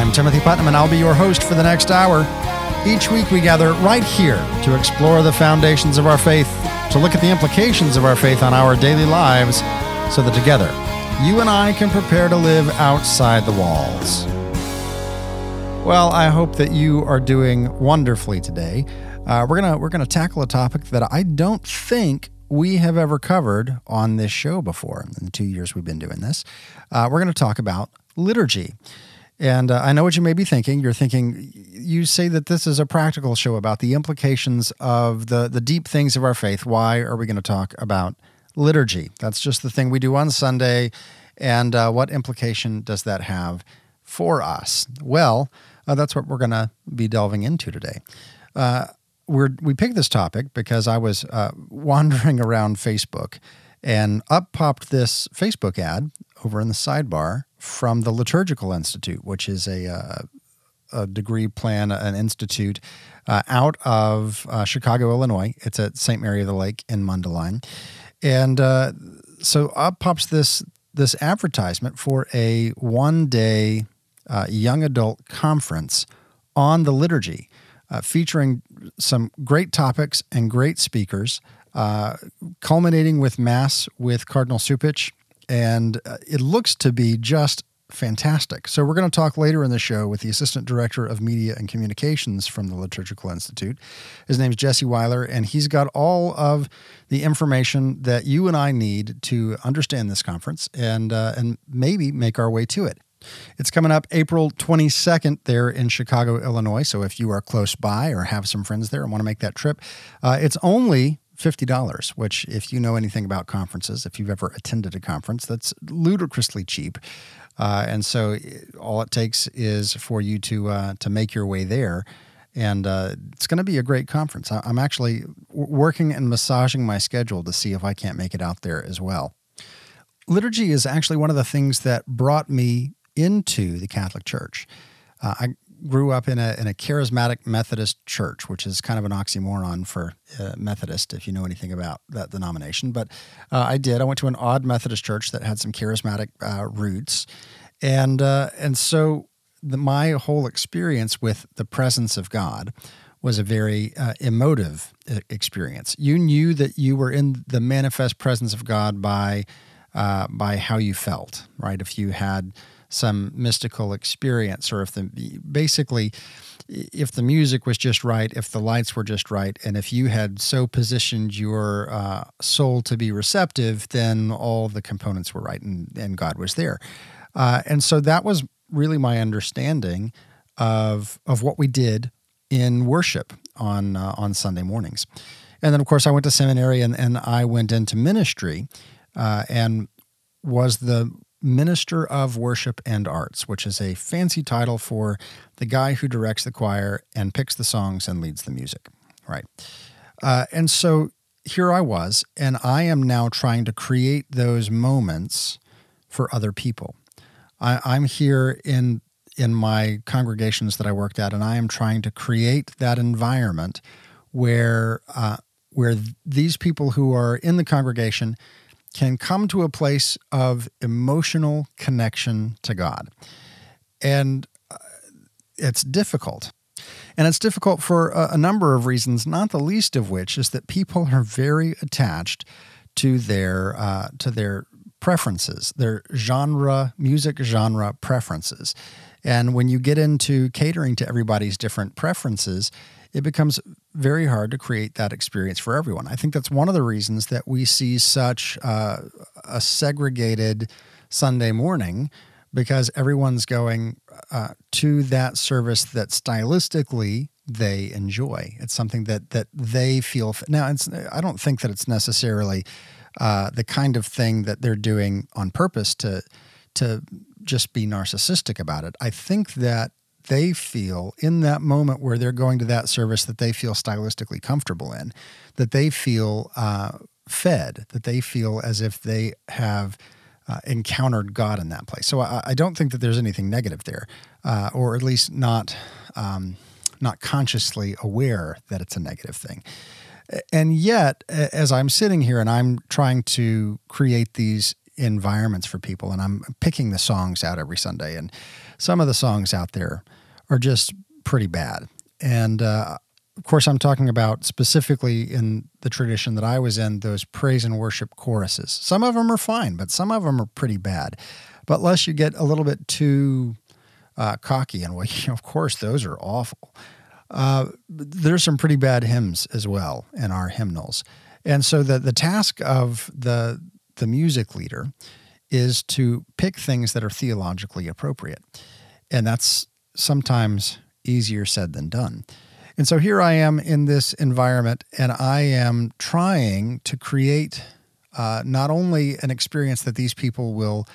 I'm Timothy Putnam, and I'll be your host for the next hour. Each week, we gather right here to explore the foundations of our faith, to look at the implications of our faith on our daily lives, so that together, you and I can prepare to live outside the walls. Well, I hope that you are doing wonderfully today. Uh, we're gonna we're gonna tackle a topic that I don't think we have ever covered on this show before. In the two years we've been doing this, uh, we're to talk about liturgy. And uh, I know what you may be thinking. You're thinking, you say that this is a practical show about the implications of the, the deep things of our faith. Why are we going to talk about liturgy? That's just the thing we do on Sunday. And uh, what implication does that have for us? Well, uh, that's what we're going to be delving into today. Uh, we're, we picked this topic because I was uh, wandering around Facebook and up popped this Facebook ad over in the sidebar from the Liturgical Institute, which is a, uh, a degree plan, an institute uh, out of uh, Chicago, Illinois. It's at St. Mary of the Lake in Mundelein. And uh, so up pops this, this advertisement for a one day uh, young adult conference on the liturgy. Uh, featuring some great topics and great speakers, culminating with Mass with Cardinal Cupich and uh, it looks to be just fantastic. So, we're going to talk later in the show with the Assistant Director of Media and Communications from the Liturgical Institute. His name is Jessee Weiler, and he's got all of the information that you and I need to understand this conference and, uh, and maybe make our way to it. It's coming up April 22nd there in Chicago, Illinois. So, if you are close by or have some friends there and want to make that trip, uh, it's only $50, which, if you know anything about conferences, if you've ever attended a conference, that's ludicrously cheap. Uh, and so all it takes is for you to, uh, to make your way there. And uh, it's going to be a great conference. I'm actually working and massaging my schedule to see if I can't make it out there as well. Liturgy is actually one of the things that brought me into the Catholic Church. Uh, I grew up in a, in a charismatic Methodist church, which is kind of an oxymoron for uh, Methodist, if you know anything about that denomination. But uh, I did. I went to an odd Methodist church that had some charismatic uh, roots, and uh, and so the, my whole experience with the presence of God was a very uh, emotive uh, experience. You knew that you were in the manifest presence of God by by how you felt, right? If you had some mystical experience or if the basically if the music was just right if the lights were just right and if you had so positioned your uh, soul to be receptive then all the components were right and, and god was there. Uh, and so that was really my understanding of of what we did in worship on uh, on sunday mornings. And then of course i went to seminary and, and i went into ministry uh, and was the Minister of Worship and Arts, which is a fancy title for the guy who directs the choir and picks the songs and leads the music. Right. Uh, and so here I was, and I am now trying to create those moments for other people. I, I'm here in in my congregations that I worked at, and I am trying to create that environment where uh, where these people who are in the congregation can come to a place of emotional connection to God. And uh, it's difficult. And it's difficult for a, a, number of reasons, not the least of which is that people are very attached to their uh, to their preferences, their genre, music genre preferences. And when you get into catering to everybody's different preferences, it becomes very hard to create that experience for everyone. I think that's one of the reasons that we see such uh, a segregated Sunday morning because everyone's going uh, to that service that stylistically they enjoy. It's something that that they feel. Now, it's I don't think that it's necessarily uh, the kind of thing that they're doing on purpose to to just be narcissistic about it. I think that they feel in that moment where they're going to that service that they feel stylistically comfortable in, that they feel uh, fed, that they feel as if they have uh, encountered God in that place. So I, I, don't think that there's anything negative there, uh, or at least not um, not consciously aware that it's a negative thing. And yet, as I'm sitting here and I'm trying to create these environments for people, and I'm picking the songs out every Sunday. And some of the songs out there are just pretty bad. And uh, of course, I'm talking about specifically in the tradition that I was in, those praise and worship choruses. Some of them are fine, but some of them are pretty bad. But lest you get a little bit too uh, cocky, and well, you know, of course, those are awful. Uh, there's some pretty bad hymns as well in our hymnals. And so the, the task of the, the music leader is to pick things that are theologically appropriate. And that's sometimes easier said than done. And so here I am in this environment, and I am trying to create uh, not only an experience that these people will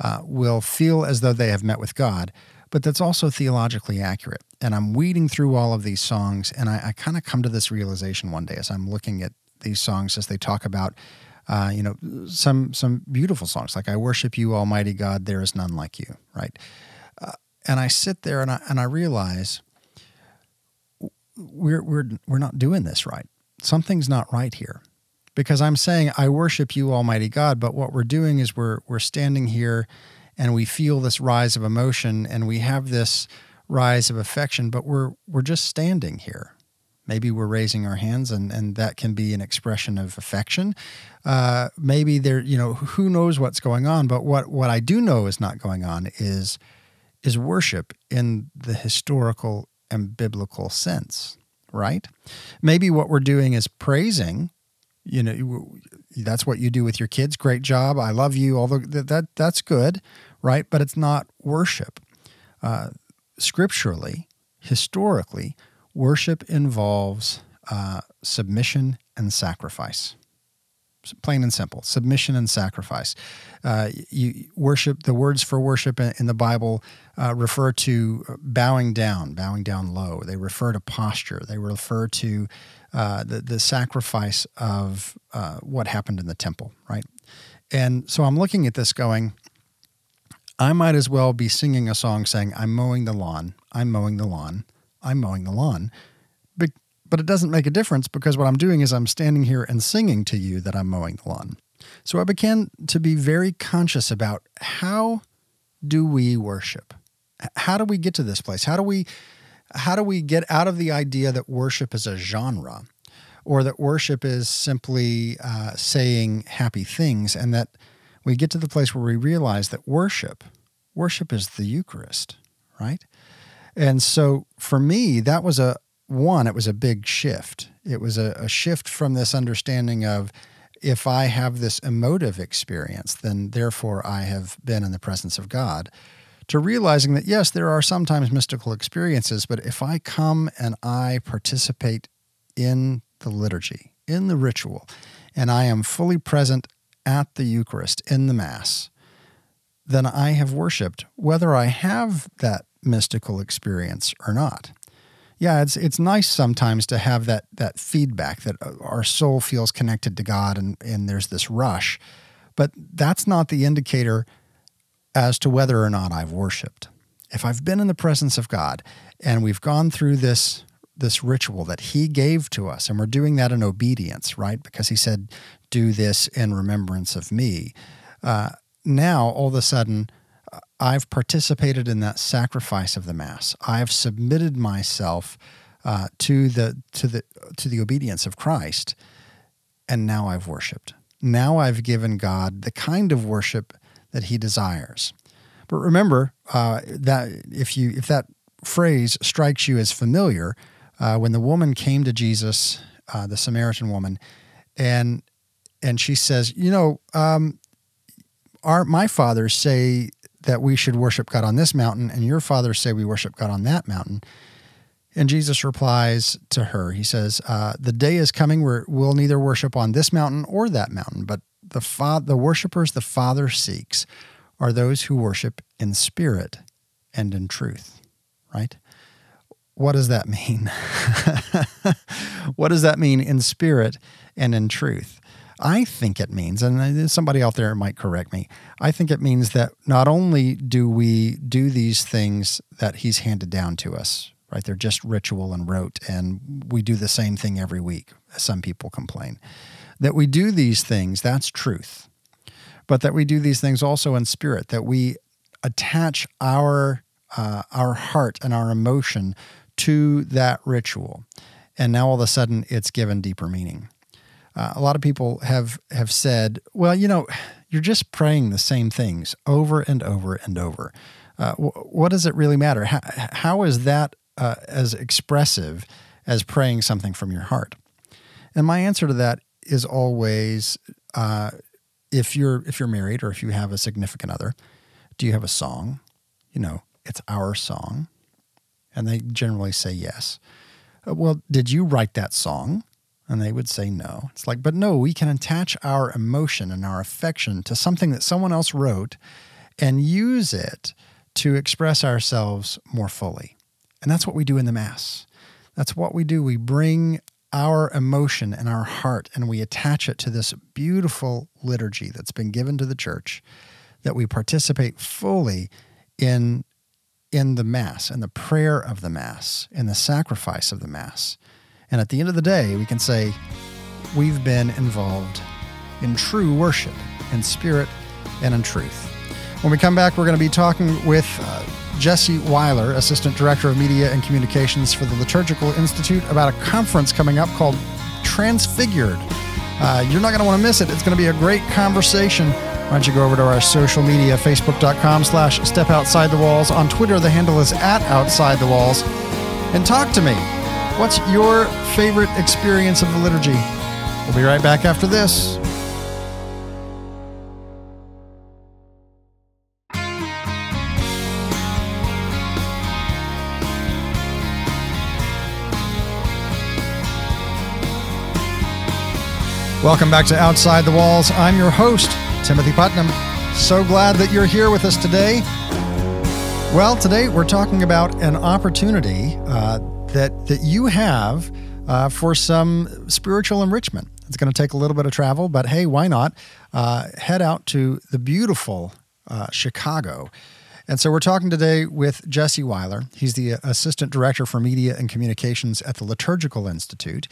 uh, will feel as though they have met with God, but that's also theologically accurate. And I'm weeding through all of these songs, and I, I kind of come to this realization one day as I'm looking at these songs as they talk about, uh, you know, some some beautiful songs like "I worship you, Almighty God, there is none like you," right? And I sit there and I and I realize we're we're we're not doing this right. Something's not right here, because I'm saying I worship you, Almighty God, but what we're doing is we're we're standing here, and we feel this rise of emotion, and we have this rise of affection, but we're we're just standing here Maybe we're raising our hands, and, and that can be an expression of affection. Uh, maybe there, you know, who knows what's going on. But what what I do know is not going on is is worship in the historical and biblical sense, right? Maybe what we're doing is praising. You know, that's what you do with your kids. Great job. I love you. Although that, that that's good, right? But it's not worship. Uh, scripturally, historically, Worship involves uh, submission and sacrifice. Plain and simple, submission and sacrifice. Uh, you worship. The words for worship in, the Bible uh, refer to bowing down, bowing down low. They refer to posture. They refer to uh, the the sacrifice of uh, what happened in the temple, right? And so I'm looking at this, going, I might as well be singing a song saying, "I'm mowing the lawn. I'm mowing the lawn." I'm mowing the lawn. But, but it doesn't make a difference because what I'm doing is I'm standing here and singing to you that I'm mowing the lawn. So I began to be very conscious about how do we worship? How do we get to this place? How do we how do we get out of the idea that worship is a genre or that worship is simply uh, saying happy things and that we get to the place where we realize that worship worship is the Eucharist, right? And so for me, that was a one, it was a big shift. It was a, a shift from this understanding of if I have this emotive experience, then therefore I have been in the presence of God, to realizing that yes, there are sometimes mystical experiences, but if I come and I participate in the liturgy, in the ritual, and I am fully present at the Eucharist, in the Mass, then I have worshiped, whether I have that mystical experience or not. Yeah, it's it's nice sometimes to have that that feedback that uh, our soul feels connected to God and and there's this rush. But that's not the indicator as to whether or not I've worshiped. If I've been in the presence of God and we've gone through this this ritual that he gave to us and we're doing that in obedience, right? Because he said, "Do this in remembrance of me." Uh, now all of a sudden I've participated in that sacrifice of the mass. I've submitted myself uh, to the to the to the obedience of Christ, and now I've worshipped. Now I've given God the kind of worship that He desires. But remember uh, that if you if that phrase strikes you as familiar, uh, when the woman came to Jesus, uh, the Samaritan woman, and and she says, you know, um, our my fathers say that we should worship God on this mountain, and your fathers say we worship God on that mountain. And Jesus replies to her, He says, uh, The day is coming where we'll neither worship on this mountain or that mountain, but the, fa- the worshipers the Father seeks are those who worship in spirit and in truth, right? What does that mean? what does that mean in spirit and in truth? I think it means, and somebody out there might correct me, I think it means that not only do we do these things that he's handed down to us, right? They're just ritual and rote, and we do the same thing every week, some people complain. That we do these things, that's truth. but that we do these things also in spirit, that we attach our uh, our heart and our emotion to that ritual, and now all of a sudden it's given deeper meaning. Uh, a lot of people have have said, "Well, you know, you're just praying the same things over and over and over. Uh, what does it really matter? How, how is that uh, as expressive as praying something from your heart?" And my answer to that is always, uh, if you're if you're married or if you have a significant other, do you have a song? You know, it's our song, and they generally say yes. Uh, well, did you write that song? And they would say no. It's like, but no, we can attach our emotion and our affection to something that someone else wrote and use it to express ourselves more fully. And that's what we do in the Mass. That's what we do. We bring our emotion and our heart and we attach it to this beautiful liturgy that's been given to the church that we participate fully in in the mass and the prayer of the mass in the sacrifice of the mass and at the end of the day, we can say we've been involved in true worship, in spirit and in truth. When we come back, we're going to be talking with uh, Jessee Weiler, Assistant Director of Media and Communications for the Liturgical Institute, about a conference coming up called Transfigured. Uh, you're not going to want to miss it. It's going to be a great conversation. Why don't you go over to our social media, facebook.com slash step outside the walls. On Twitter, the handle is at outside the walls. And talk to me. What's your favorite experience of the liturgy? We'll be right back after this. Welcome back to Outside the Walls. I'm your host, Timothy Putnam. So glad that you're here with us today. Well, today we're talking about an opportunity uh, that that you have uh, for some spiritual enrichment. It's going to take a little bit of travel, but hey, why not uh, head out to the beautiful uh, Chicago? And so we're talking today with Jessee Weiler. He's the assistant director for media and communications at the Liturgical Institute,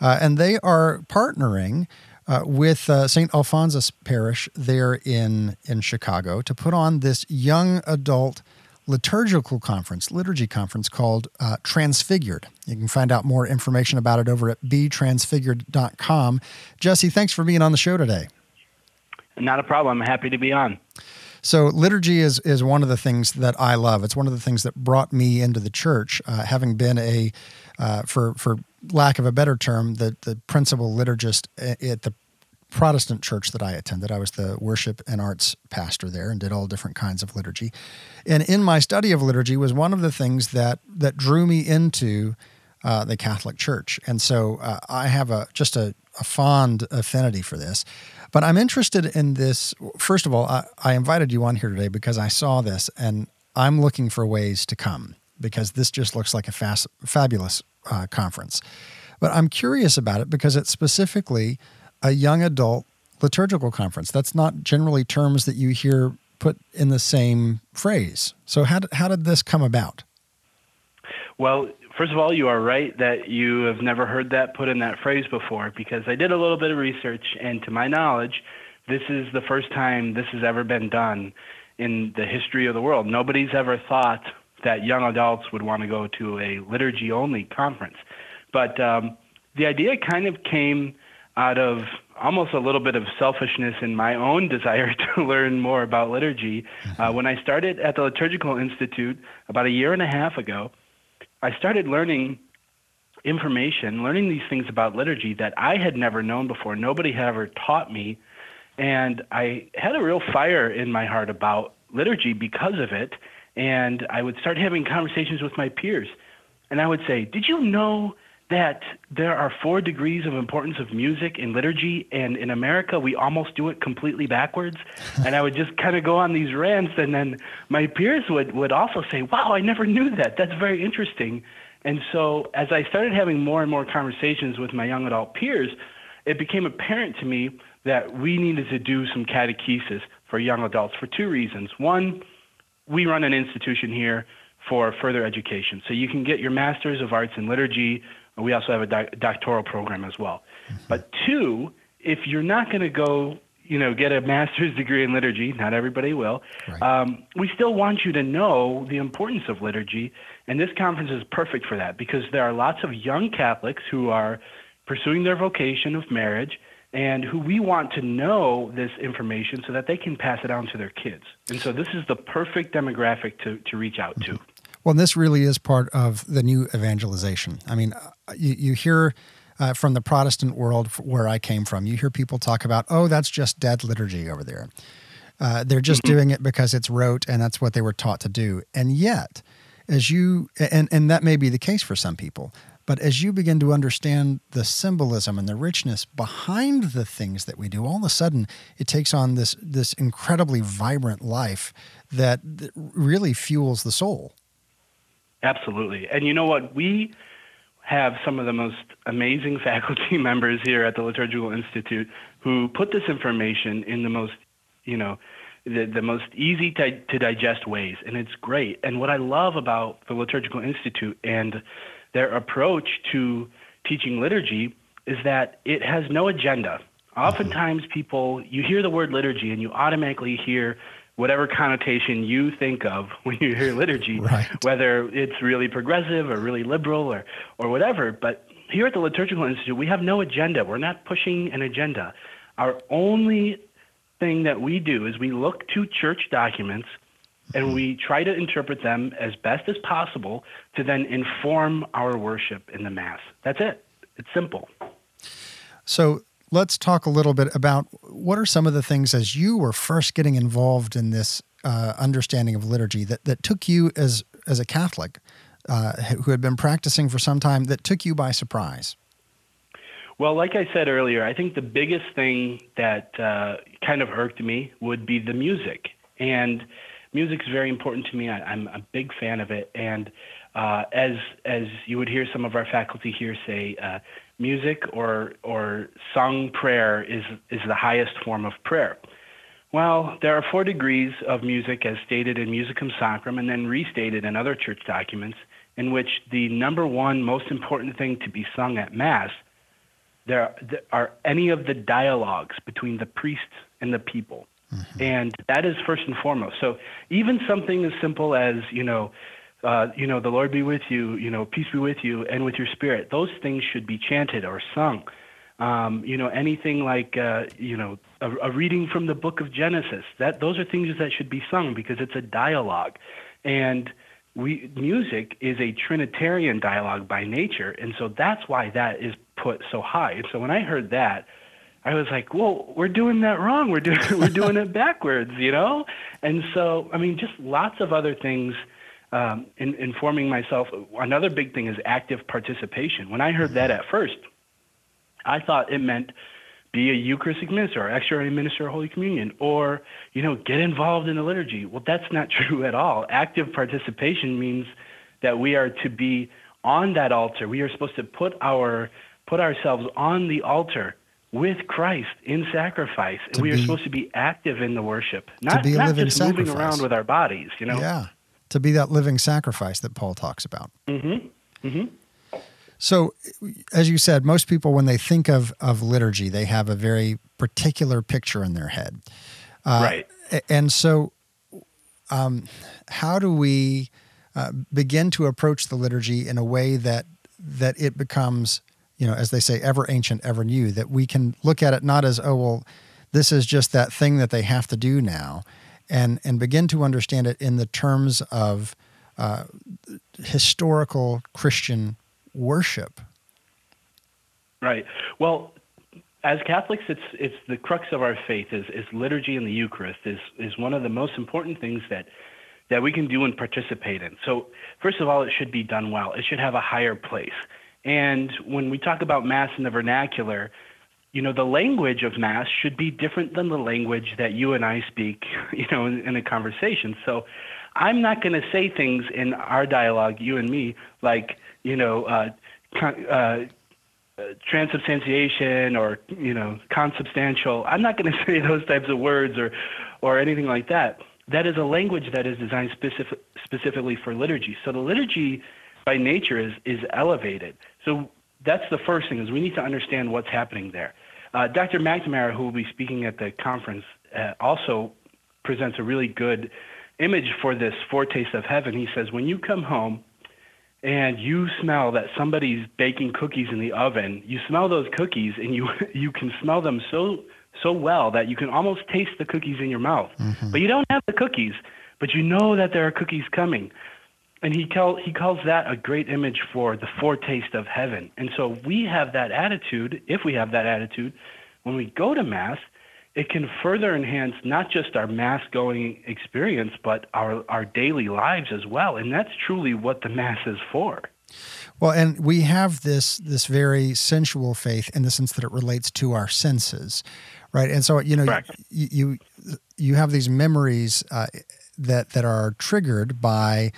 uh, and they are partnering. Uh, with uh, St. Alphonsus Parish there in, in Chicago to put on this young adult liturgical conference, liturgy conference called uh, Transfigured. You can find out more information about it over at betransfigured.com. Jessee, thanks for being on the show today. Not a problem. Happy to be on. So liturgy is is one of the things that I love. It's one of the things that brought me into the church, uh, having been a, uh, for for lack of a better term, the the principal liturgist at the Protestant church that I attended. I was the worship and arts pastor there and did all different kinds of liturgy. And in my study of liturgy was one of the things that that drew me into uh, the Catholic Church. And so uh, I have a just a, a, fond affinity for this. But I'm interested in this. First of all, I, I invited you on here today because I saw this and I'm looking for ways to come because this just looks like a fast, fabulous uh, conference. But I'm curious about it because it specifically a young adult liturgical conference. That's not generally terms that you hear put in the same phrase. So, how did, how did this come about? Well, first of all, you are right that you have never heard that put in that phrase before because I did a little bit of research, and to my knowledge, this is the first time this has ever been done in the history of the world. Nobody's ever thought that young adults would want to go to a liturgy only conference. But um, the idea kind of came out of almost a little bit of selfishness in my own desire to learn more about liturgy. Uh, mm-hmm. when I started at the Liturgical Institute about a year and a half ago, I started learning information, learning these things about liturgy that I had never known before. Nobody had ever taught me. And I had a real fire in my heart about liturgy because of it. And I would start having conversations with my peers. And I would say, Did you know that there are four degrees of importance of music in liturgy, and in America, we almost do it completely backwards. and I would just kind of go on these rants, and then my peers would, would also say, Wow, I never knew that. That's very interesting. And so, as I started having more and more conversations with my young adult peers, it became apparent to me that we needed to do some catechesis for young adults for two reasons. One, we run an institution here for further education. So you can get your Master's of Arts in Liturgy we also have a doctoral program as well. Mm-hmm. But two, if you're not going to go you know, get a master's degree in liturgy. Not everybody will. Right. Um, we still want you to know the importance of liturgy, and this conference is perfect for that because there are lots of young Catholics who are pursuing their vocation of marriage and who we want to know this information so that they can pass it on to their kids. And so this is the perfect demographic to, to reach out to. Well, this really is part of the new evangelization. I mean, uh, you, you hear uh, from the Protestant world where I came from, you hear people talk about, oh, that's just dead liturgy over there. Uh, they're just mm-hmm. doing it because it's rote and that's what they were taught to do. And yet, as you, and, and that may be the case for some people, but as you begin to understand the symbolism and the richness behind the things that we do, all of a sudden it takes on this this incredibly vibrant life that, that really fuels the soul. Absolutely. And you know what? We have some of the most amazing faculty members here at the Liturgical Institute who put this information in the most, you know, the, the most easy to, to digest ways. And it's great. And what I love about the Liturgical Institute and their approach to teaching liturgy is that it has no agenda. Mm-hmm. Oftentimes, people, you hear the word liturgy and you automatically hear whatever connotation you think of when you hear liturgy, right. whether it's really progressive or really liberal or, or whatever. But here at the Liturgical Institute, we have no agenda. We're not pushing an agenda. Our only thing that we do is we look to church documents and we try to interpret them as best as possible to then inform our worship in the Mass. That's it. It's simple. So let's talk a little bit about what are some of the things as you were first getting involved in this uh, understanding of liturgy that, that took you as as a Catholic uh, who had been practicing for some time that took you by surprise. Well, like I said earlier, I think the biggest thing that uh, kind of irked me would be the music and music is very important to me. I, am a big fan of it, and uh, as as you would hear some of our faculty here say, uh, music or or sung prayer is is the highest form of prayer. Well, there are four degrees of music as stated in Musicam Sacram and then restated in other church documents, in which the number one most important thing to be sung at Mass there are any of the dialogues between the priest and the people. Mm-hmm. And that is first and foremost. So even something as simple as, you know, uh, you know, the Lord be with you, you know, peace be with you, and with your spirit. Those things should be chanted or sung. Um, you know, anything like, uh, you know, a, a, reading from the book of Genesis. That those are things that should be sung because it's a dialogue, and we music is a Trinitarian dialogue by nature, and so that's why that is put so high. And so when I heard that, I was like, well, we're doing that wrong. We're doing we're doing it backwards, you know. And so, I mean, just lots of other things. Um, in, informing myself. Another big thing is active participation. When I heard that at first, I thought it meant be a Eucharistic minister or extraordinary minister of Holy Communion, or you know, get involved in the liturgy. Well, that's not true at all. Active participation means that we are to be on that altar. We are supposed to put our put ourselves on the altar with Christ in sacrifice. And we be, are supposed to be active in the worship, not, not just moving around with our bodies, you know? Yeah. To be that living sacrifice that Paul talks about. Mm-hmm. Mm-hmm. So, as you said, most people, when they think of, of liturgy, they have a very particular picture in their head. Uh, right. And so, um, how do we uh, begin to approach the liturgy in a way that that it becomes you know, as they say, ever ancient, ever new, that we can look at it not as, oh, well, this is just that thing that they have to do now, and, and begin to understand it in the terms of uh, historical Christian worship. Right. Well, as Catholics, it's it's the crux of our faith is, is liturgy and the Eucharist is is one of the most important things that that we can do and participate in. So first of all, it should be done well. It should have a higher place. And when we talk about Mass in the vernacular, you know, the language of Mass should be different than the language that you and I speak, you know, in, in a conversation. So I'm not going to say things in our dialogue, you and me, like, you know, uh, uh, transubstantiation or you know consubstantial i'm not going to say those types of words or or anything like that that is a language that is designed specific, specifically for liturgy so the liturgy by nature is is elevated. So that's the first thing is we need to understand what's happening there. Uh, Dr. McNamara, who will be speaking at the conference, uh, also presents a really good image for this foretaste of heaven. He says, when you come home and you smell that somebody's baking cookies in the oven, you smell those cookies and you you can smell them so so well that you can almost taste the cookies in your mouth. Mm-hmm. But you don't have the cookies, but you know that there are cookies coming. And he call, he calls that a great image for the foretaste of heaven. And so we have that attitude, if we have that attitude, when we go to mass, it can further enhance not just our mass going experience, but our, our daily lives as well. And that's truly what the mass is for. Well, and we have this this very sensual faith in the sense that it relates to our senses, right? And so you know you, you, you have these memories uh, that that are triggered by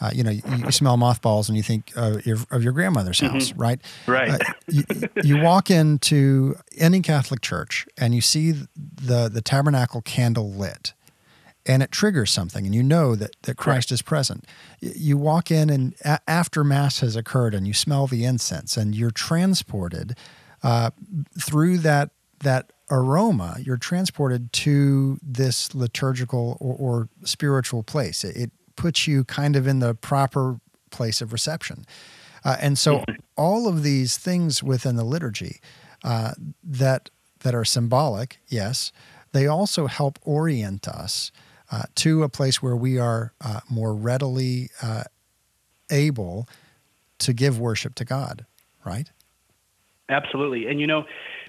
uh, you know, you, you, smell mothballs and you think uh, of your grandmother's mm-hmm. house, right? Right. Uh, you, you, walk into any Catholic church and you see the the tabernacle candle lit, and it triggers something, and you know that that Christ right. is present. You walk in and a- after Mass has occurred, and you smell the incense, and you're transported uh, through that that aroma. You're transported to this liturgical or, or spiritual place. It, puts you kind of in the proper place of reception. Uh, and so mm-hmm. all of these things within the liturgy uh, that that are symbolic, yes, they also help orient us uh, to a place where we are uh, more readily uh, able to give worship to God, right? Absolutely. And you know,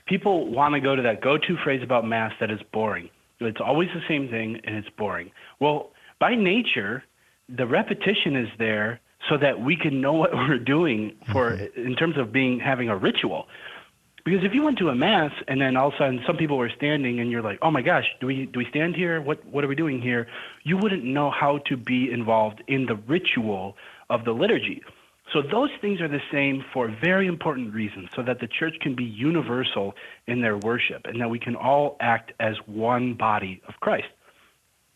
people want to go to that go-to phrase about mass that is boring. It's always the same thing and it's boring. Well, by nature, the repetition is there so that we can know what we're doing for mm-hmm. in terms of being having a ritual. Because if you went to a mass and then all of a sudden some people were standing and you're like, oh my gosh, do we do we stand here? What what are we doing here? You wouldn't know how to be involved in the ritual of the liturgy. So those things are the same for very important reasons, so that the church can be universal in their worship and that we can all act as one body of Christ.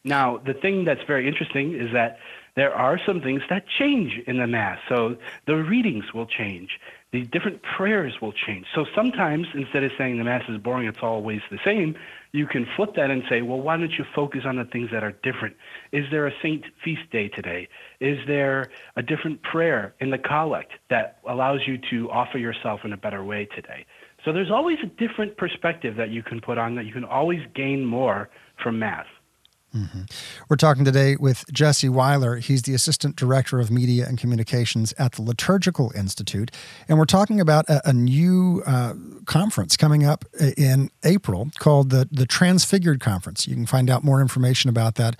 Now, the thing that's very interesting is that there are some things that change in the Mass. So the readings will change, the different prayers will change. So sometimes, instead of saying the Mass is boring, it's always the same, you can flip that and say, well, why don't you focus on the things that are different? Is there a saint feast day today? Is there a different prayer in the collect that allows you to offer yourself in a better way today? So there's always a different perspective that you can put on that you can always gain more from Mass. Mm-hmm. We're talking today with Jessee Weiler. He's the Assistant Director of Media and Communications at the Liturgical Institute. And we're talking about a, a new uh, conference coming up in April called the, the Transfigured Conference. You can find out more information about that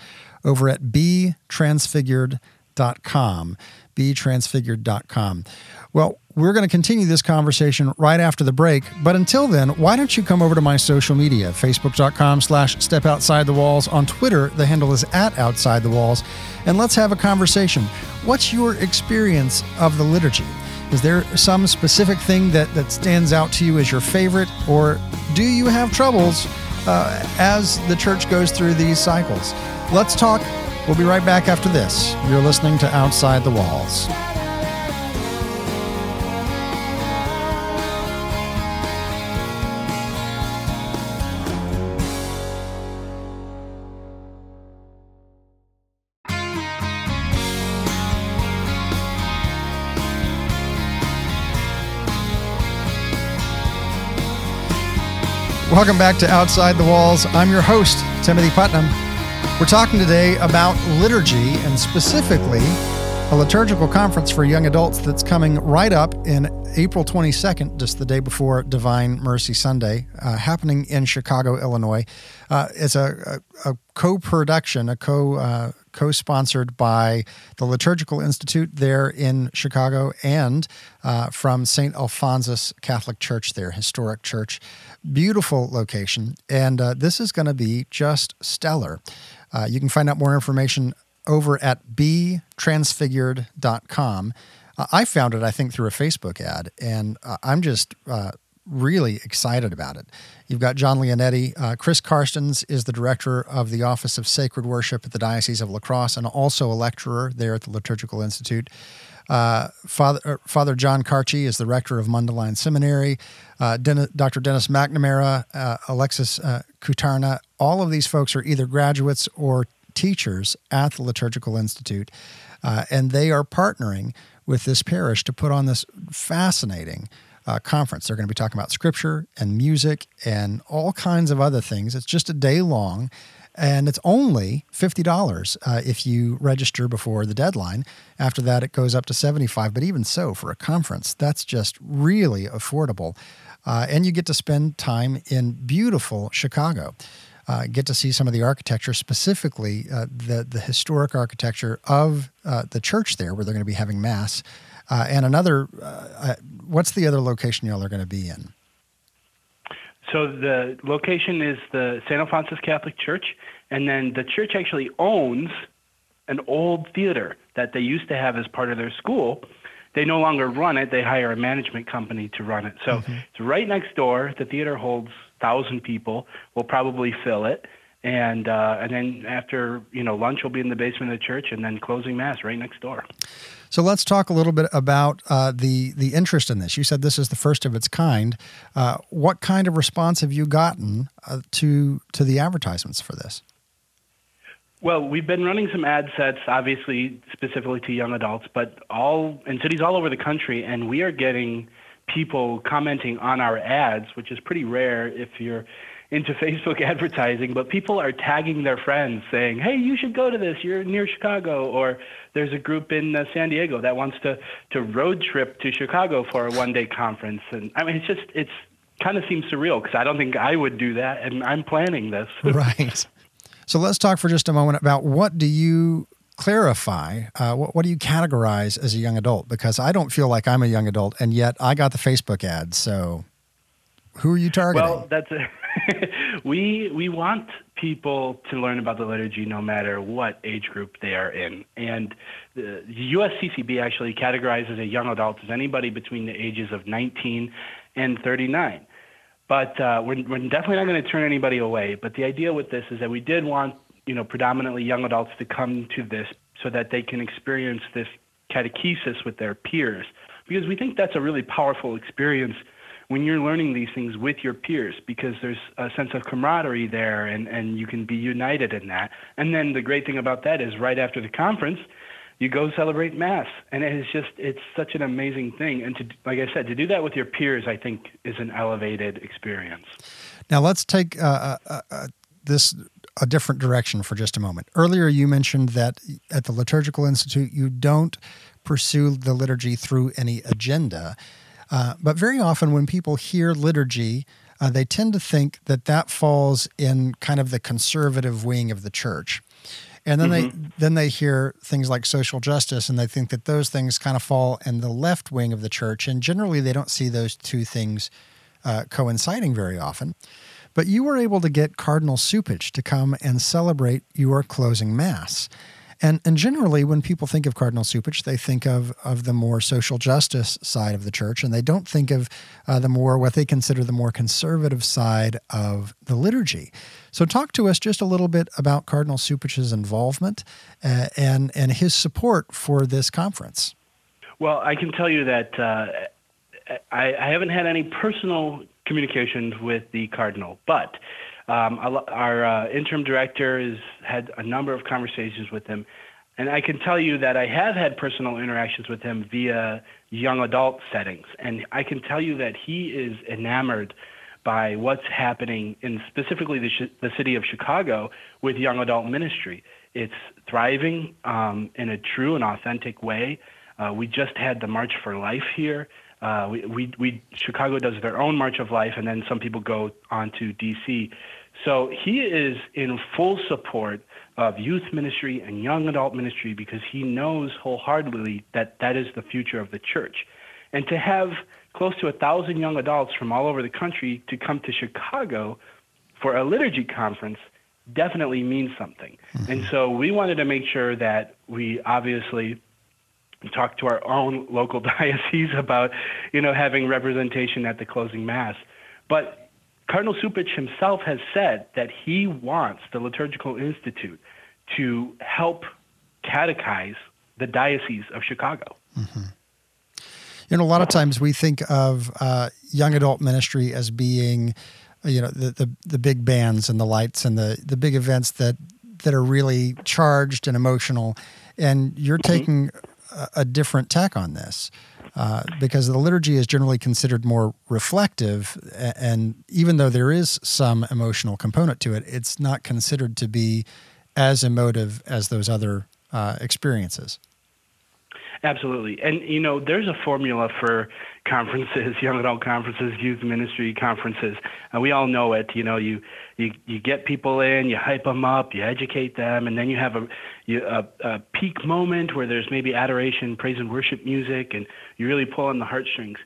over at betransfigured.com. Betransfigured.com. Well, we're going to continue this conversation right after the break. But until then, why don't you come over to my social media, facebook.com slash step outside the walls. On Twitter, the handle is at outside the walls. And let's have a conversation. What's your experience of the liturgy? Is there some specific thing that, that stands out to you as your favorite? Or do you have troubles uh, as the church goes through these cycles? Let's talk. We'll be right back after this. You're listening to Outside the Walls. Welcome back to Outside the Walls. I'm your host, Timothy Putnam. We're talking today about liturgy and specifically a liturgical conference for young adults that's coming right up in April 22nd, just the day before Divine Mercy Sunday, uh, happening in Chicago, Illinois. Uh, it's a, a, a co production, a co uh, co sponsored by the Liturgical Institute there in Chicago and uh, from St. Alphonsus Catholic Church there, historic church. Beautiful location. And uh, this is going to be just stellar. Uh, you can find out more information over at betransfigured.com. Uh, I found it, I think, through a Facebook ad, and uh, I'm just uh, really excited about it. You've got Jon Leonetti. Uh, Chris Carstens is the director of the Office of Sacred Worship at the Diocese of La Crosse and also a lecturer there at the Liturgical Institute. Uh, Father, uh, Father John Kartje is the rector of Mundelein Seminary. Uh, Den- Dr. Denis McNamara, Alexis Kutarna, all of these folks are either graduates or teachers at the Liturgical Institute, uh, and they are partnering with this parish to put on this fascinating uh, conference. They're going to be talking about scripture and music and all kinds of other things. It's just a day long, and it's only $50 uh, if you register before the deadline. After that, it goes up to 75 But even so, for a conference, that's just really affordable. Uh, and you get to spend time in beautiful Chicago. Uh, get to see some of the architecture, specifically uh, the the historic architecture of uh, the church there, where they're going to be having mass, uh, and another. Uh, what's the other location y'all are going to be in? So the location is the St. Alphonsus Catholic Church, and then the church actually owns an old theater that they used to have as part of their school. They no longer run it; they hire a management company to run it. So mm-hmm. it's right next door. The theater holds thousand people. We'll probably fill it, and uh, and then after you know lunch, we'll be in the basement of the church, and then closing mass right next door. So let's talk a little bit about uh, the the interest in this. You said this is the first of its kind. Uh, what kind of response have you gotten uh, to to the advertisements for this? Well, we've been running some ad sets, obviously specifically to young adults, but all in cities all over the country, and we are getting people commenting on our ads, which is pretty rare if you're into Facebook advertising, but people are tagging their friends saying, "Hey, you should go to this. You're near Chicago." Or there's a group in uh, San Diego that wants to to road trip to Chicago for a one-day conference, and I mean, it's just it's kind of seems surreal because I don't think I would do that, and I'm planning this. right. So let's talk for just a moment about what do you clarify uh, what, what do you categorize as a young adult because i don't feel like i'm a young adult and yet i got the facebook ad. so who are you targeting well that's a we we want people to learn about the liturgy no matter what age group they are in. And the USCCB actually categorizes a young adult as anybody between the ages of 19 and 39. But uh, we're, we're definitely not going to turn anybody away. But the idea with this is that we did want, you know, predominantly young adults to come to this so that they can experience this catechesis with their peers, because we think that's a really powerful experience when you're learning these things with your peers because there's a sense of camaraderie there and, and you can be united in that. And then the great thing about that is right after the conference, you go celebrate mass. And it is just it's such an amazing thing. And to like i said to do that with your peers i think is an elevated experience. Now let's take uh, uh, uh, this a different direction for just a moment earlier you mentioned that at the liturgical institute you don't pursue the liturgy through any agenda uh, but very often, when people hear liturgy, uh, they tend to think that that falls in kind of the conservative wing of the church. And then mm-hmm. they then they hear things like social justice, and they think that those things kind of fall in the left wing of the church. And generally, they don't see those two things uh, coinciding very often. But you were able to get Cardinal Cupich to come and celebrate your closing mass. And, and generally, when people think of Cardinal Cupich, they think of, of the more social justice side of the church, and they don't think of uh, the more what they consider the more conservative side of the liturgy. So, talk to us just a little bit about Cardinal Cupich's involvement uh, and, and his support for this conference. Well, I can tell you that uh, I, I haven't had any personal communications with the Cardinal, but um, our uh, interim director has had a number of conversations with him, and I can tell you that I have had personal interactions with him via young adult settings, and I can tell you that he is enamored by what's happening in specifically the, sh- the city of Chicago with young adult ministry. It's thriving um, in a true and authentic way. Uh, we just had the March for Life here. Uh, we, we, we, Chicago does their own March of Life, and then some people go on to D.C. So he is in full support of youth ministry and young adult ministry because he knows wholeheartedly that that is the future of the church. And to have close to a thousand young adults from all over the country to come to Chicago for a liturgy conference definitely means something. Mm-hmm. And so we wanted to make sure that we obviously talk to our own local diocese about, you know, having representation at the closing mass. But Cardinal Cupich himself has said that he wants the Liturgical Institute to help catechize the Diocese of Chicago. Mm-hmm. You know, a lot of times we think of uh, young adult ministry as being, you know, the, the, the big bands and the lights and the the big events that that are really charged and emotional, and you're mm-hmm. taking a, different tack on this. Uh, because the liturgy is generally considered more reflective, and even though there is some emotional component to it, it's not considered to be as emotive as those other uh, experiences. Absolutely. And, you know, there's a formula for conferences, young adult conferences, youth ministry conferences. And we all know it. You know, you, you, you get people in, you hype them up, you educate them, and then you have a, you, a, a peak moment where there's maybe adoration, praise and worship music, and you really pull on the heartstrings.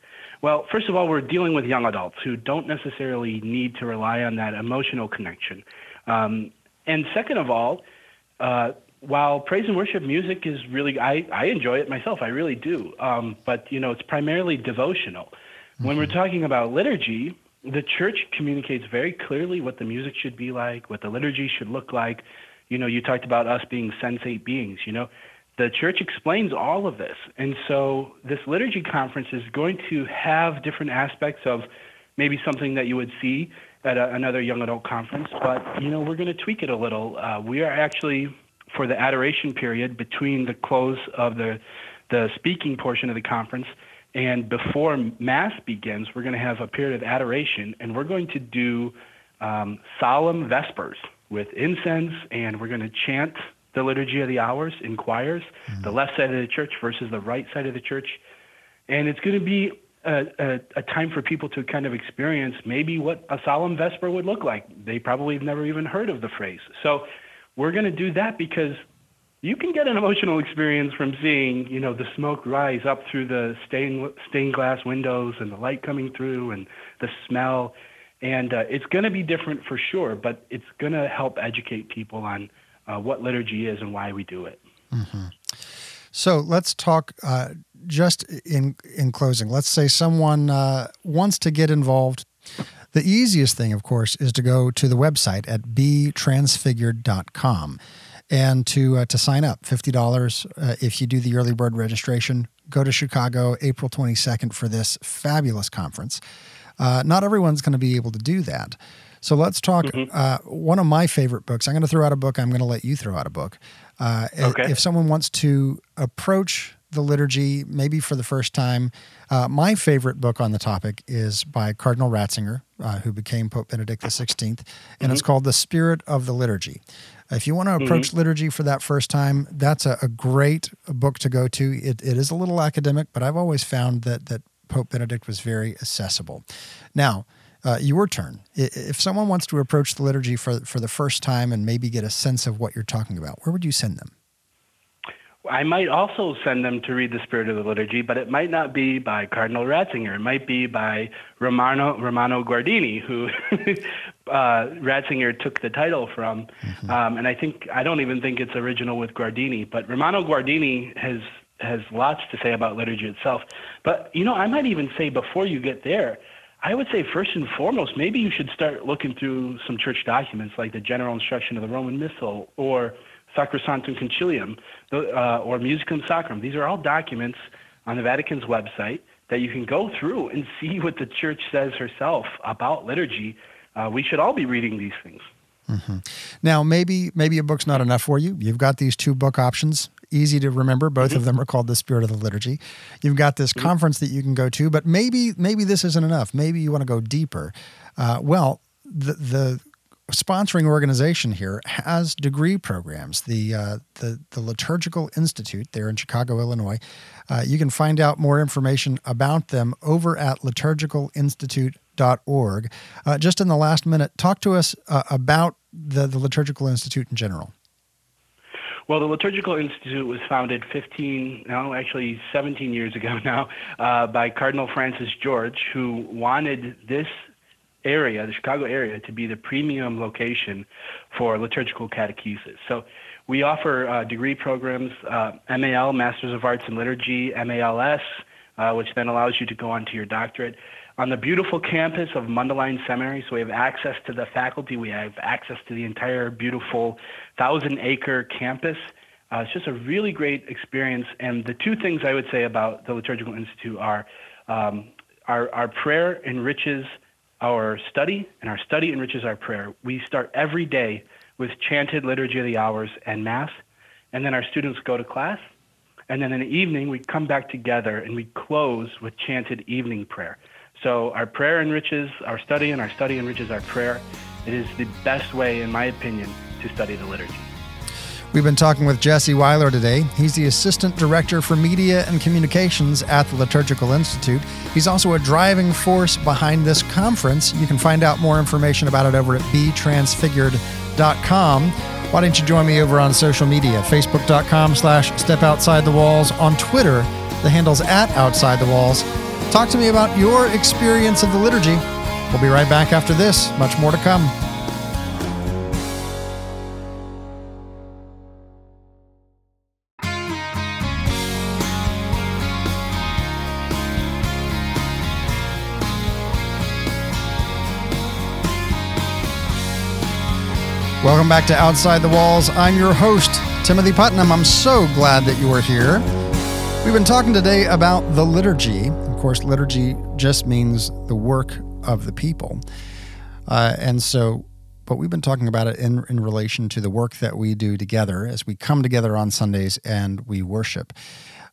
Well, first of all, we're dealing with young adults who don't necessarily need to rely on that emotional connection. Um, and second of all, uh, while praise and worship music is really, I, I enjoy it myself. I really do. Um, but, you know, it's primarily devotional. Mm-hmm. When we're mm-hmm. talking about liturgy, the church communicates very clearly what the music should be like, what the liturgy should look like. You know, you talked about us being sensate beings, you know. The church explains all of this. And so this liturgy conference is going to have different aspects of maybe something that you would see at a, another young adult conference, but, you know, we're going to tweak it a little. Uh, we are actually for the adoration period between the close of the the speaking portion of the conference and before mass begins we're going to have a period of adoration and we're going to do um, solemn vespers with incense and we're going to chant the liturgy of the hours in choirs mm-hmm. the left side of the church versus the right side of the church. And it's going to be a, a, a, time for people to kind of experience maybe what a solemn vesper would look like. They probably have never even heard of the phrase. So we're going to do that because you can get an emotional experience from seeing, you know, the smoke rise up through the stained, stained glass windows and the light coming through and the smell. And uh, it's going to be different for sure, but it's going to help educate people on uh, what liturgy is and why we do it. Mm-hmm. So let's talk uh, just in in closing. Let's say someone uh, wants to get involved the easiest thing, of course, is to go to the website at betransfigured.com and to uh, to sign up. Fifty dollars uh, if you do the early bird registration. Go to Chicago April twenty second for this fabulous conference. Uh, not everyone's going to be able to do that. So let's talk. Mm-hmm. Uh, one of my favorite books. I'm going to throw out a book. I'm going to let you throw out a book. Uh, okay. If someone wants to approach the liturgy, maybe for the first time. Uh, my favorite book on the topic is by Cardinal Ratzinger, uh, who became Pope Benedict XVI, and mm-hmm. it's called The Spirit of the Liturgy. If you want to approach mm-hmm. liturgy for that first time, that's a, a great book to go to. It, it is a little academic, but I've always found that that Pope Benedict was very accessible. Now, uh, your turn. If someone wants to approach the liturgy for for the first time and maybe get a sense of what you're talking about, where would you send them? I might also send them to read the Spirit of the Liturgy, but it might not be by Cardinal Ratzinger. It might be by Romano Romano Guardini, who uh, Ratzinger took the title from. Mm-hmm. Um, and I think I don't even think it's original with Guardini, but Romano Guardini has has lots to say about liturgy itself. But you know, I might even say before you get there, I would say first and foremost, maybe you should start looking through some church documents like the General Instruction of the Roman Missal or Sacrosanctum Concilium, uh, or Musicam Sacrum. These are all documents on the Vatican's website that you can go through and see what the church says herself about liturgy. Uh, we should all be reading these things. Mm-hmm. Now, maybe maybe a book's not enough for you. You've got these two book options, easy to remember. Both mm-hmm. of them are called "The Spirit of the Liturgy." You've got this mm-hmm. conference that you can go to, but maybe maybe this isn't enough. Maybe you want to go deeper. Uh, well, the the sponsoring organization here has degree programs. The uh, the the Liturgical Institute there in Chicago, Illinois. Uh, you can find out more information about them over at liturgicalinstitute.org. Uh, just in the last minute, talk to us uh, about the the Liturgical Institute in general. Well, the Liturgical Institute was founded 15, no, actually 17 years ago now, uh, by Cardinal Francis George, who wanted this area, the Chicago area, to be the premium location for liturgical catechesis. So we offer uh, degree programs, uh, MAL, Masters of Arts in Liturgy, MALS, uh, which then allows you to go on to your doctorate. On the beautiful campus of Mundelein Seminary, so we have access to the faculty, we have access to the entire beautiful thousand acre campus. Uh, it's just a really great experience. And the two things I would say about the Liturgical Institute are um, our, our prayer enriches our study, and our study enriches our prayer. We start every day with chanted Liturgy of the Hours and Mass, and then our students go to class. And then in the evening, we come back together and we close with chanted evening prayer. So our prayer enriches our study, and our study enriches our prayer. It is the best way, in my opinion, to study the liturgy. We've been talking with Jessee Weiler today. He's the Assistant Director for Media and Communications at the Liturgical Institute. He's also a driving force behind this conference. You can find out more information about it over at betransfigured.com. Why don't you join me over on social media? Facebook.com slash step outside the walls. On Twitter, the handle's at outside the walls. Talk to me about your experience of the liturgy. We'll be right back after this. Much more to come. Welcome back to Outside the Walls. I'm your host, Timothy Putnam. I'm so glad that you are here. We've been talking today about the liturgy. Of course, liturgy just means the work of the people. Uh, and so, but we've been talking about it in, in relation to the work that we do together as we come together on Sundays and we worship.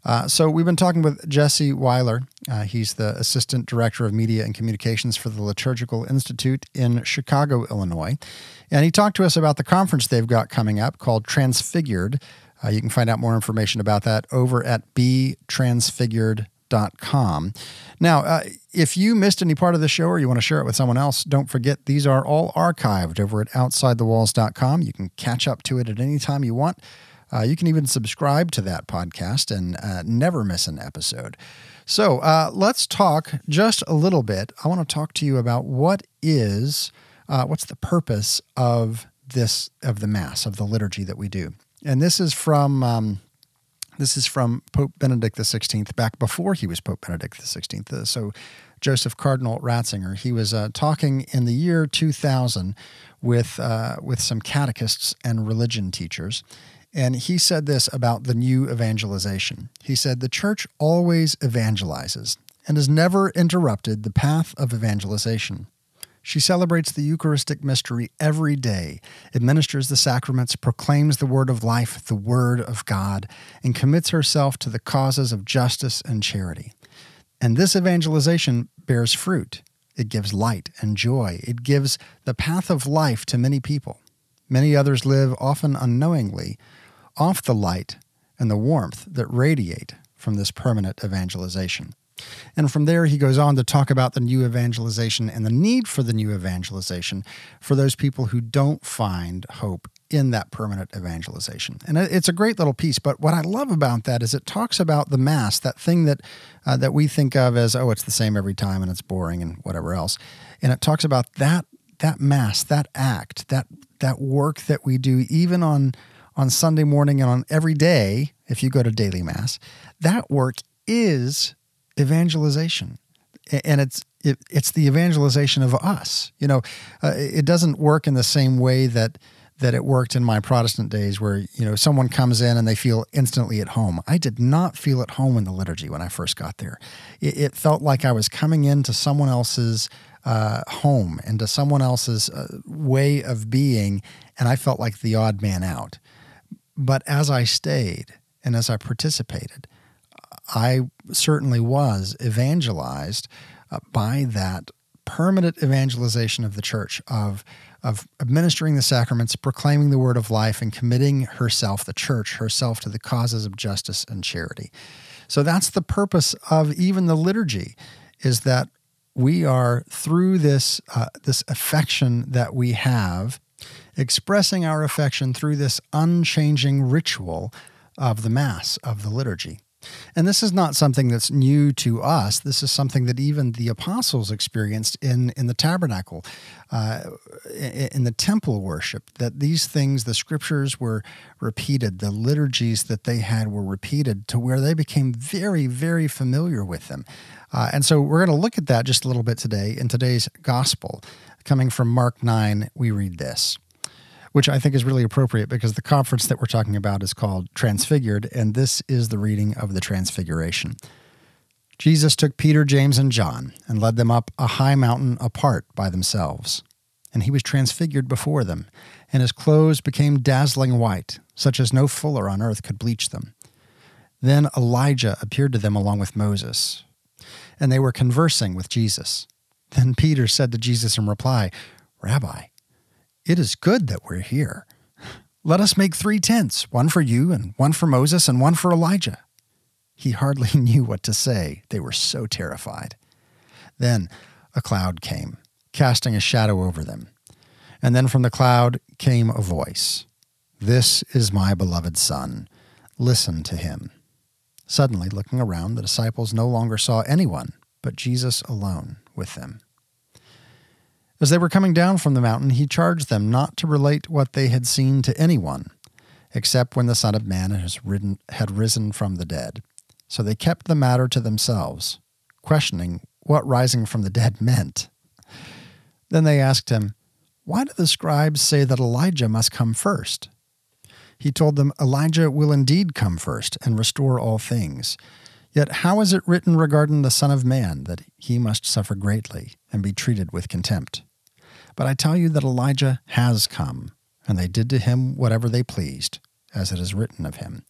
Uh, so we've been talking with Jessee Weiler. Uh, he's the Assistant Director of Media and Communications for the Liturgical Institute in Chicago, Illinois. And he talked to us about the conference they've got coming up called Transfigured. Uh, you can find out more information about that over at Now, uh, if you missed any part of the show or you want to share it with someone else, don't forget these are all archived over at outsidethewalls.com. You can catch up to it at any time you want. Uh, you can even subscribe to that podcast and uh, never miss an episode. So uh, let's talk just a little bit. I want to talk to you about what is, uh, what's the purpose of this, of the Mass, of the liturgy that we do. And this is from, um, this is from Pope Benedict XVI, back before he was Pope Benedict XVI. Uh, so Joseph Cardinal Ratzinger, he was uh, talking in the year 2000 with, with some catechists and religion teachers and he said this about the new evangelization. He said, The church always evangelizes and has never interrupted the path of evangelization. She celebrates the Eucharistic mystery every day, administers the sacraments, proclaims the word of life, the word of God, and commits herself to the causes of justice and charity. And this evangelization bears fruit. It gives light and joy. It gives the path of life to many people. Many others live, often unknowingly, off the light and the warmth that radiate from this permanent evangelization. And from there, he goes on to talk about the new evangelization and the need for the new evangelization for those people who don't find hope in that permanent evangelization. And it's a great little piece. But what I love about that is it talks about the Mass, that thing that, uh, that we think of as, oh, it's the same every time and it's boring and whatever else. And it talks about that, that Mass, that act, that, that work that we do even on on Sunday morning and on every day, if you go to daily mass, that work is evangelization. And it's it, it's the evangelization of us. You know, uh, it doesn't work in the same way that that it worked in my Protestant days, where you know someone comes in and they feel instantly at home. I did not feel at home in the liturgy when I first got there. It, it felt like I was coming into someone else's uh, home, into someone else's uh, way of being, and I felt like the odd man out. But as I stayed and as I participated, I certainly was evangelized uh, by that permanent evangelization of the church of of administering the sacraments, proclaiming the word of life, and committing herself, the church herself, to the causes of justice and charity. So that's the purpose of even the liturgy, is that we are through this uh, this affection that we have expressing our affection through this unchanging ritual of the Mass, of the liturgy. And this is not something that's new to us. This is something that even the apostles experienced in, in the tabernacle, uh, in the temple worship, that these things, the scriptures were repeated, the liturgies that they had were repeated to where they became very, very familiar with them. Uh, and so we're going to look at that just a little bit today in today's gospel. Coming from Mark 9, we read this. Which I think is really appropriate because the conference that we're talking about is called Transfigured, and this is the reading of the Transfiguration. Jesus took Peter, James, and John and led them up a high mountain apart by themselves. And he was transfigured before them, and his clothes became dazzling white, such as no fuller on earth could bleach them. Then Elijah appeared to them along with Moses, and they were conversing with Jesus. Then Peter said to Jesus in reply, Rabbi, it is good that we're here. Let us make three tents one for you, and one for Moses, and one for Elijah. He hardly knew what to say. They were so terrified. Then a cloud came, casting a shadow over them. And then from the cloud came a voice This is my beloved Son. Listen to him. Suddenly, looking around, the disciples no longer saw anyone but Jesus alone with them. As they were coming down from the mountain, he charged them not to relate what they had seen to anyone, except when the Son of Man had risen from the dead. So they kept the matter to themselves, questioning what rising from the dead meant. Then they asked him, Why do the scribes say that Elijah must come first? He told them, Elijah will indeed come first and restore all things. Yet how is it written regarding the Son of Man that he must suffer greatly and be treated with contempt? But I tell you that Elijah has come, and they did to him whatever they pleased, as it is written of him.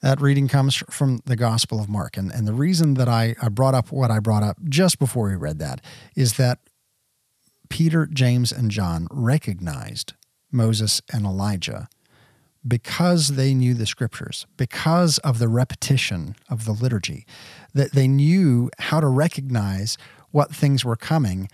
That reading comes from the Gospel of Mark. And, and the reason that I, I brought up what I brought up just before we read that is that Peter, James, and John recognized Moses and Elijah because they knew the scriptures, because of the repetition of the liturgy, that they knew how to recognize what things were coming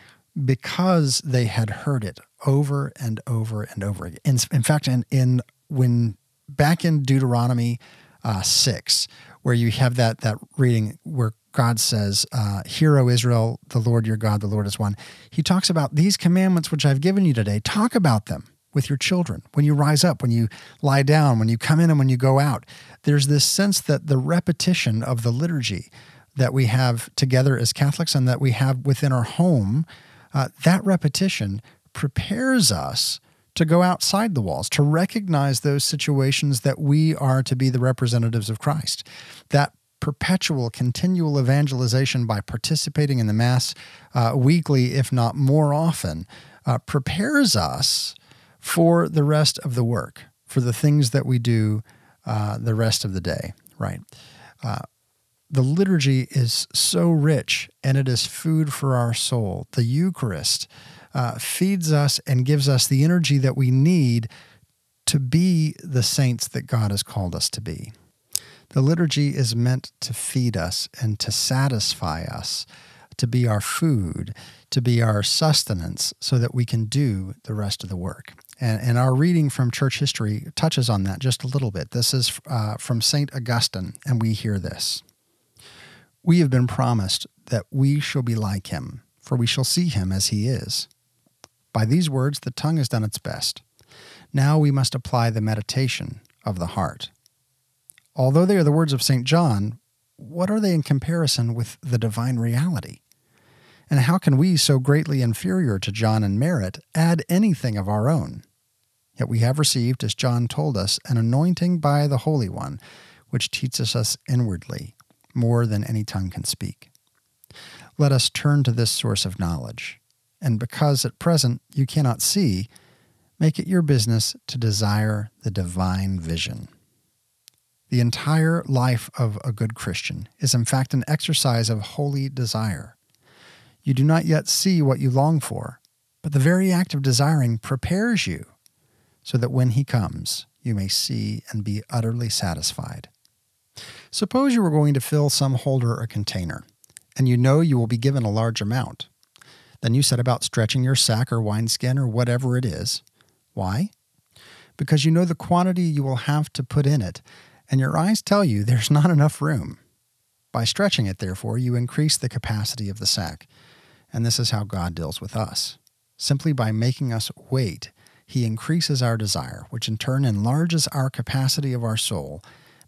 because they had heard it over and over and over again. In, in fact, in, in when back in Deuteronomy uh, six, where you have that that reading where God says, uh, "Hear, O Israel, the Lord your God, the Lord is one." He talks about these commandments which I've given you today. Talk about them with your children, when you rise up, when you lie down, when you come in, and when you go out. There's this sense that the repetition of the liturgy that we have together as Catholics and that we have within our home, uh, that repetition prepares us to go outside the walls, to recognize those situations that we are to be the representatives of Christ. That perpetual, continual evangelization by participating in the Mass uh, weekly, if not more often, uh, prepares us for the rest of the work, for the things that we do uh, the rest of the day, right? Uh, the liturgy is so rich and it is food for our soul. The Eucharist uh, feeds us and gives us the energy that we need to be the saints that God has called us to be. The liturgy is meant to feed us and to satisfy us, to be our food, to be our sustenance, so that we can do the rest of the work. And, and, our reading from church history touches on that just a little bit. This is uh, from St. Augustine, and we hear this We have been promised that we shall be like him, for we shall see him as he is. By these words, the tongue has done its best. Now we must apply the meditation of the heart. Although they are the words of St. John, what are they in comparison with the divine reality? And how can we, so greatly inferior to John in merit, add anything of our own? Yet we have received, as John told us, an anointing by the Holy One, which teaches us inwardly more than any tongue can speak. Let us turn to this source of knowledge, and because at present you cannot see, make it your business to desire the divine vision. The entire life of a good Christian is, in fact, an exercise of holy desire. You do not yet see what you long for, but the very act of desiring prepares you so that when he comes, you may see and be utterly satisfied. Suppose you were going to fill some holder or container, and you know you will be given a large amount. Then you set about stretching your sack or wineskin or whatever it is. Why? Because you know the quantity you will have to put in it, and your eyes tell you there's not enough room. By stretching it, therefore, you increase the capacity of the sack and this is how God deals with us. Simply by making us wait, He increases our desire, which in turn enlarges our capacity of our soul,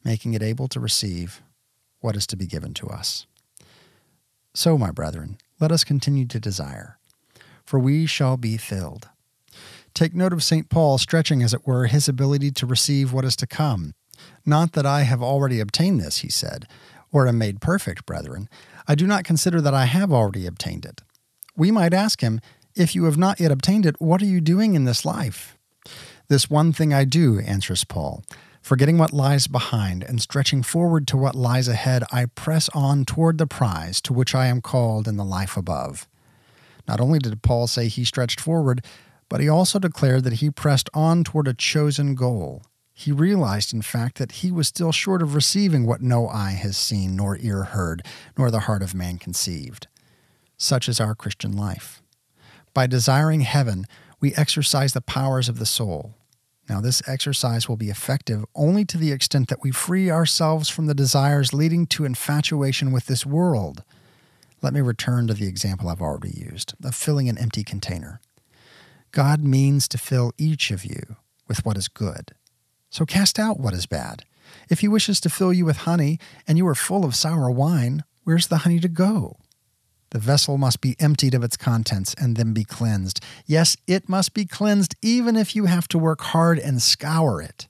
making it able to receive what is to be given to us. So, my brethren, let us continue to desire, for we shall be filled. Take note of St. Paul stretching, as it were, his ability to receive what is to come. Not that I have already obtained this, he said, or am made perfect, brethren. I do not consider that I have already obtained it. We might ask him, If you have not yet obtained it, what are you doing in this life? This one thing I do, answers Paul. Forgetting what lies behind and stretching forward to what lies ahead, I press on toward the prize to which I am called in the life above. Not only did Paul say he stretched forward, but he also declared that he pressed on toward a chosen goal. He realized, in fact, that he was still short of receiving what no eye has seen, nor ear heard, nor the heart of man conceived. Such is our Christian life. By desiring heaven, we exercise the powers of the soul. Now, this exercise will be effective only to the extent that we free ourselves from the desires leading to infatuation with this world. Let me return to the example I've already used of filling an empty container. God means to fill each of you with what is good. So cast out what is bad. If he wishes to fill you with honey and you are full of sour wine, where's the honey to go? The vessel must be emptied of its contents and then be cleansed. Yes, it must be cleansed even if you have to work hard and scour it.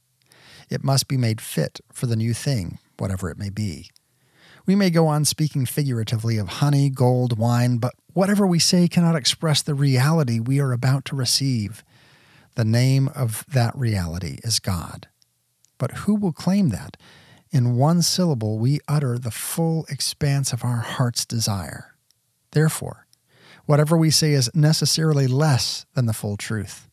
It must be made fit for the new thing, whatever it may be. We may go on speaking figuratively of honey, gold, wine, but whatever we say cannot express the reality we are about to receive. The name of that reality is God. But who will claim that? In one syllable, we utter the full expanse of our heart's desire. Therefore, whatever we say is necessarily less than the full truth.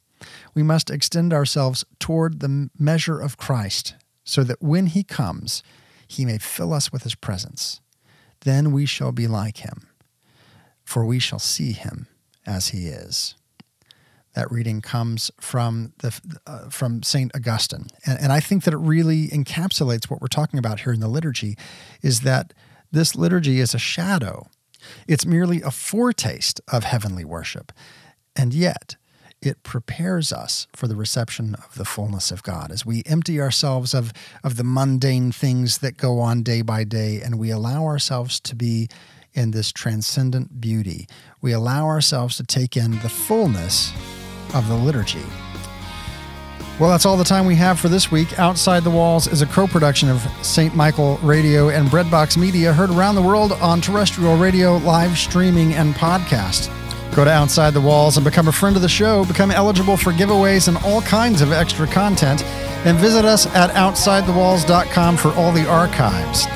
We must extend ourselves toward the measure of Christ, so that when he comes, he may fill us with his presence. Then we shall be like him, for we shall see him as he is. That reading comes from the uh, from Saint Augustine, and, and I think that it really encapsulates what we're talking about here in the liturgy, is that this liturgy is a shadow. It's merely a foretaste of heavenly worship, and yet it prepares us for the reception of the fullness of God as we empty ourselves of, of the mundane things that go on day by day and we allow ourselves to be in this transcendent beauty. We allow ourselves to take in the fullness of the liturgy. Well, that's all the time we have for this week. Outside the Walls is a co production of St. Michael Radio and Breadbox Media, heard around the world on terrestrial radio, live streaming, and podcast. Go to Outside the Walls and become a friend of the show, become eligible for giveaways and all kinds of extra content, and visit us at OutsideTheWalls.com for all the archives.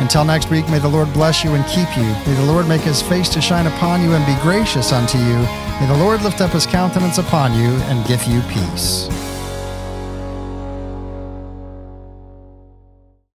Until next week, may the Lord bless you and keep you. May the Lord make his face to shine upon you and be gracious unto you. May the Lord lift up his countenance upon you and give you peace.